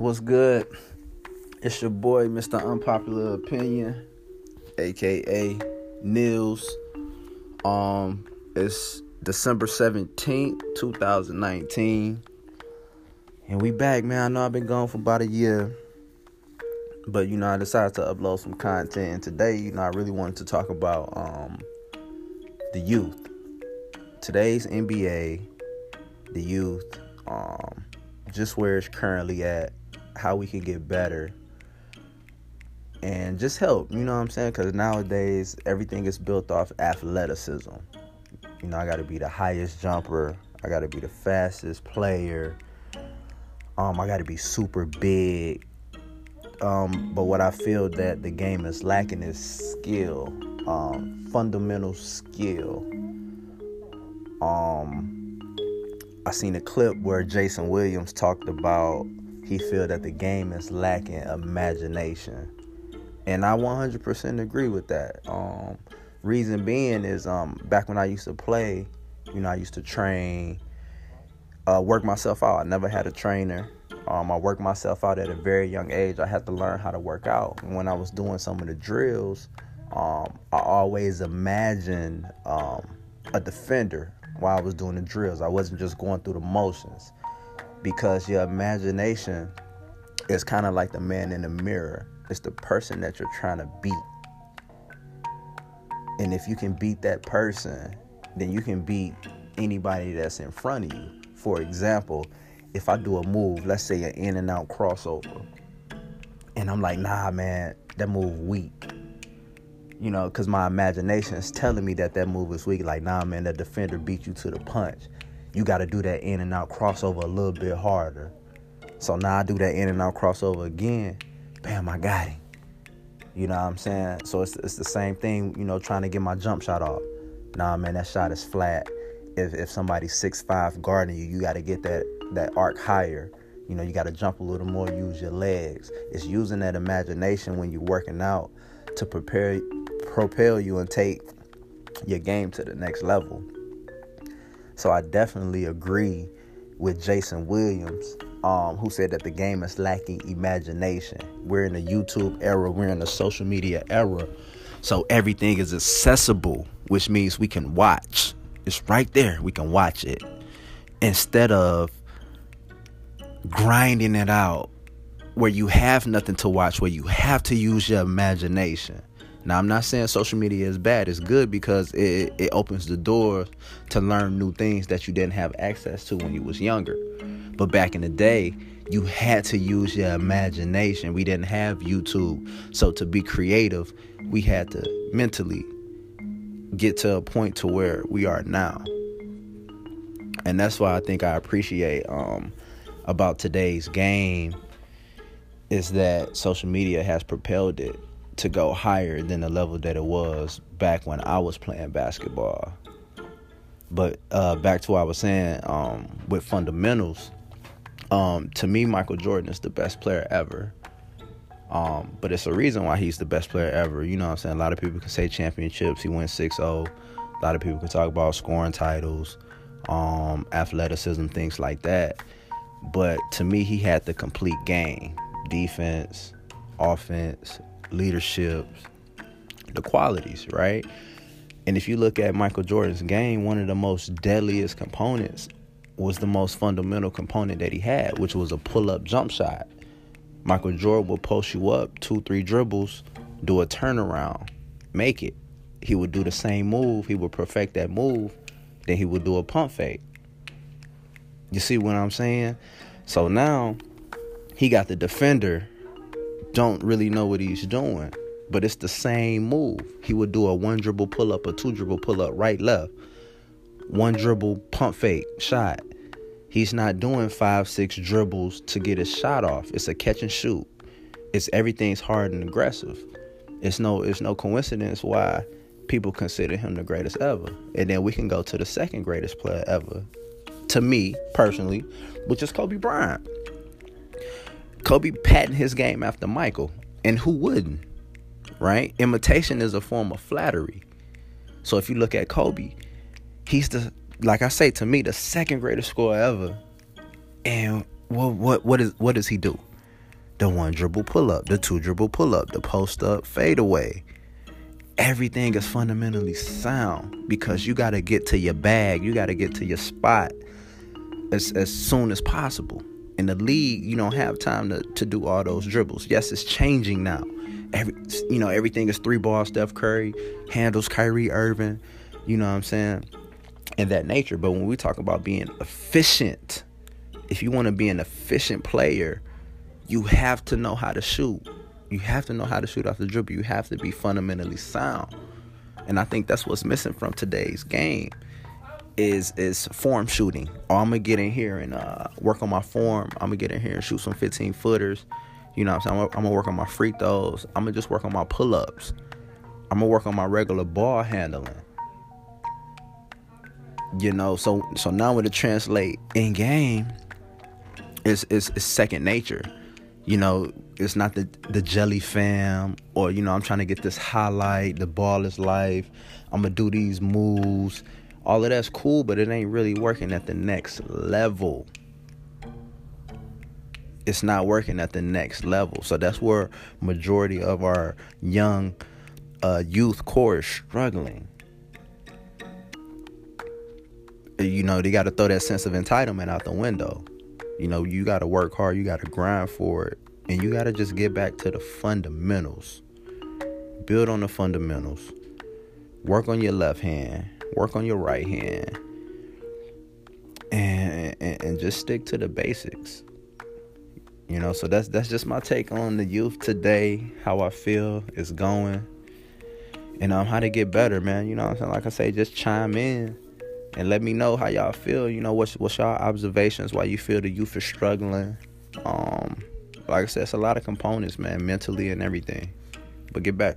What's good? It's your boy, Mr. Unpopular Opinion, aka Nils. Um, it's December 17th, 2019. And we back, man. I know I've been gone for about a year. But you know, I decided to upload some content. and Today, you know, I really wanted to talk about um the youth. Today's NBA, the youth, um, just where it's currently at, how we can get better, and just help. You know what I'm saying? Because nowadays everything is built off athleticism. You know, I got to be the highest jumper. I got to be the fastest player. Um, I got to be super big. Um, but what I feel that the game is lacking is skill, um, fundamental skill. Um, I seen a clip where Jason Williams talked about he feel that the game is lacking imagination, and I 100% agree with that. Um, reason being is um, back when I used to play, you know, I used to train, uh, work myself out. I never had a trainer. Um, I worked myself out at a very young age. I had to learn how to work out. And when I was doing some of the drills, um, I always imagined um, a defender while I was doing the drills. I wasn't just going through the motions because your imagination is kind of like the man in the mirror. It's the person that you're trying to beat. And if you can beat that person, then you can beat anybody that's in front of you. For example, if I do a move, let's say an in and out crossover, and I'm like, nah, man, that move weak. You know, because my imagination is telling me that that move is weak. Like, nah, man, that defender beat you to the punch. You got to do that in and out crossover a little bit harder. So now I do that in and out crossover again. Bam, I got him. You know what I'm saying? So it's, it's the same thing, you know, trying to get my jump shot off. Nah, man, that shot is flat. If, if somebody's six five guarding you, you got to get that that arc higher. You know, you got to jump a little more, use your legs. It's using that imagination when you're working out to prepare, propel you and take your game to the next level. So I definitely agree with Jason Williams, um, who said that the game is lacking imagination. We're in the YouTube era, we're in the social media era. So everything is accessible, which means we can watch. It's right there. We can watch it. Instead of grinding it out where you have nothing to watch, where you have to use your imagination. Now, I'm not saying social media is bad. It's good because it, it opens the door to learn new things that you didn't have access to when you was younger. But back in the day, you had to use your imagination. We didn't have YouTube. So to be creative, we had to mentally get to a point to where we are now. And that's why I think I appreciate um, about today's game is that social media has propelled it to go higher than the level that it was back when I was playing basketball. But uh, back to what I was saying um, with fundamentals, um, to me, Michael Jordan is the best player ever. Um, but it's a reason why he's the best player ever. You know what I'm saying? A lot of people can say championships. He went 6 0. A lot of people can talk about scoring titles, um, athleticism, things like that. But to me, he had the complete game defense, offense, leadership, the qualities, right? And if you look at Michael Jordan's game, one of the most deadliest components was the most fundamental component that he had, which was a pull up jump shot. Michael Jordan would post you up two, three dribbles, do a turnaround, make it. He would do the same move, he would perfect that move, then he would do a pump fake. You see what I'm saying? So now he got the defender, don't really know what he's doing, but it's the same move. He would do a one dribble pull up, a two dribble pull up, right, left, one dribble pump fake shot. He's not doing five, six dribbles to get his shot off. It's a catch and shoot. It's everything's hard and aggressive. It's no, it's no coincidence why people consider him the greatest ever. And then we can go to the second greatest player ever, to me personally, which is Kobe Bryant. Kobe patented his game after Michael, and who wouldn't? Right? Imitation is a form of flattery. So if you look at Kobe, he's the like I say to me the second greatest scorer ever. And what what what is what does he do? the one dribble pull up, the two dribble pull up, the post up fade away. Everything is fundamentally sound because you got to get to your bag, you got to get to your spot as, as soon as possible. In the league, you don't have time to, to do all those dribbles. Yes, it's changing now. Every you know, everything is three ball Steph Curry, handles Kyrie Irving, you know what I'm saying? And that nature. But when we talk about being efficient, if you want to be an efficient player, you have to know how to shoot. You have to know how to shoot off the dribble. You have to be fundamentally sound. And I think that's what's missing from today's game is is form shooting. Oh, I'm gonna get in here and uh, work on my form. I'm gonna get in here and shoot some 15 footers. You know I'm saying? I'm gonna work on my free throws. I'm gonna just work on my pull ups. I'm gonna work on my regular ball handling. You know, so so now when it translate in game, it's, it's it's second nature. You know, it's not the the jelly fam or you know I'm trying to get this highlight. The ball is life. I'm gonna do these moves all of that's cool, but it ain't really working at the next level. It's not working at the next level. So that's where majority of our young uh, youth core is struggling. You know, they got to throw that sense of entitlement out the window. You know, you got to work hard, you got to grind for it, and you got to just get back to the fundamentals. Build on the fundamentals. Work on your left hand work on your right hand and, and, and just stick to the basics. You know so that's that's just my take on the youth today how i feel is going and um how to get better man. You know i'm saying? Like i say just chime in and let me know how y'all feel. You know what's what's y'all observations why you feel the youth is struggling. Um like i said it's a lot of components man mentally and everything. But get back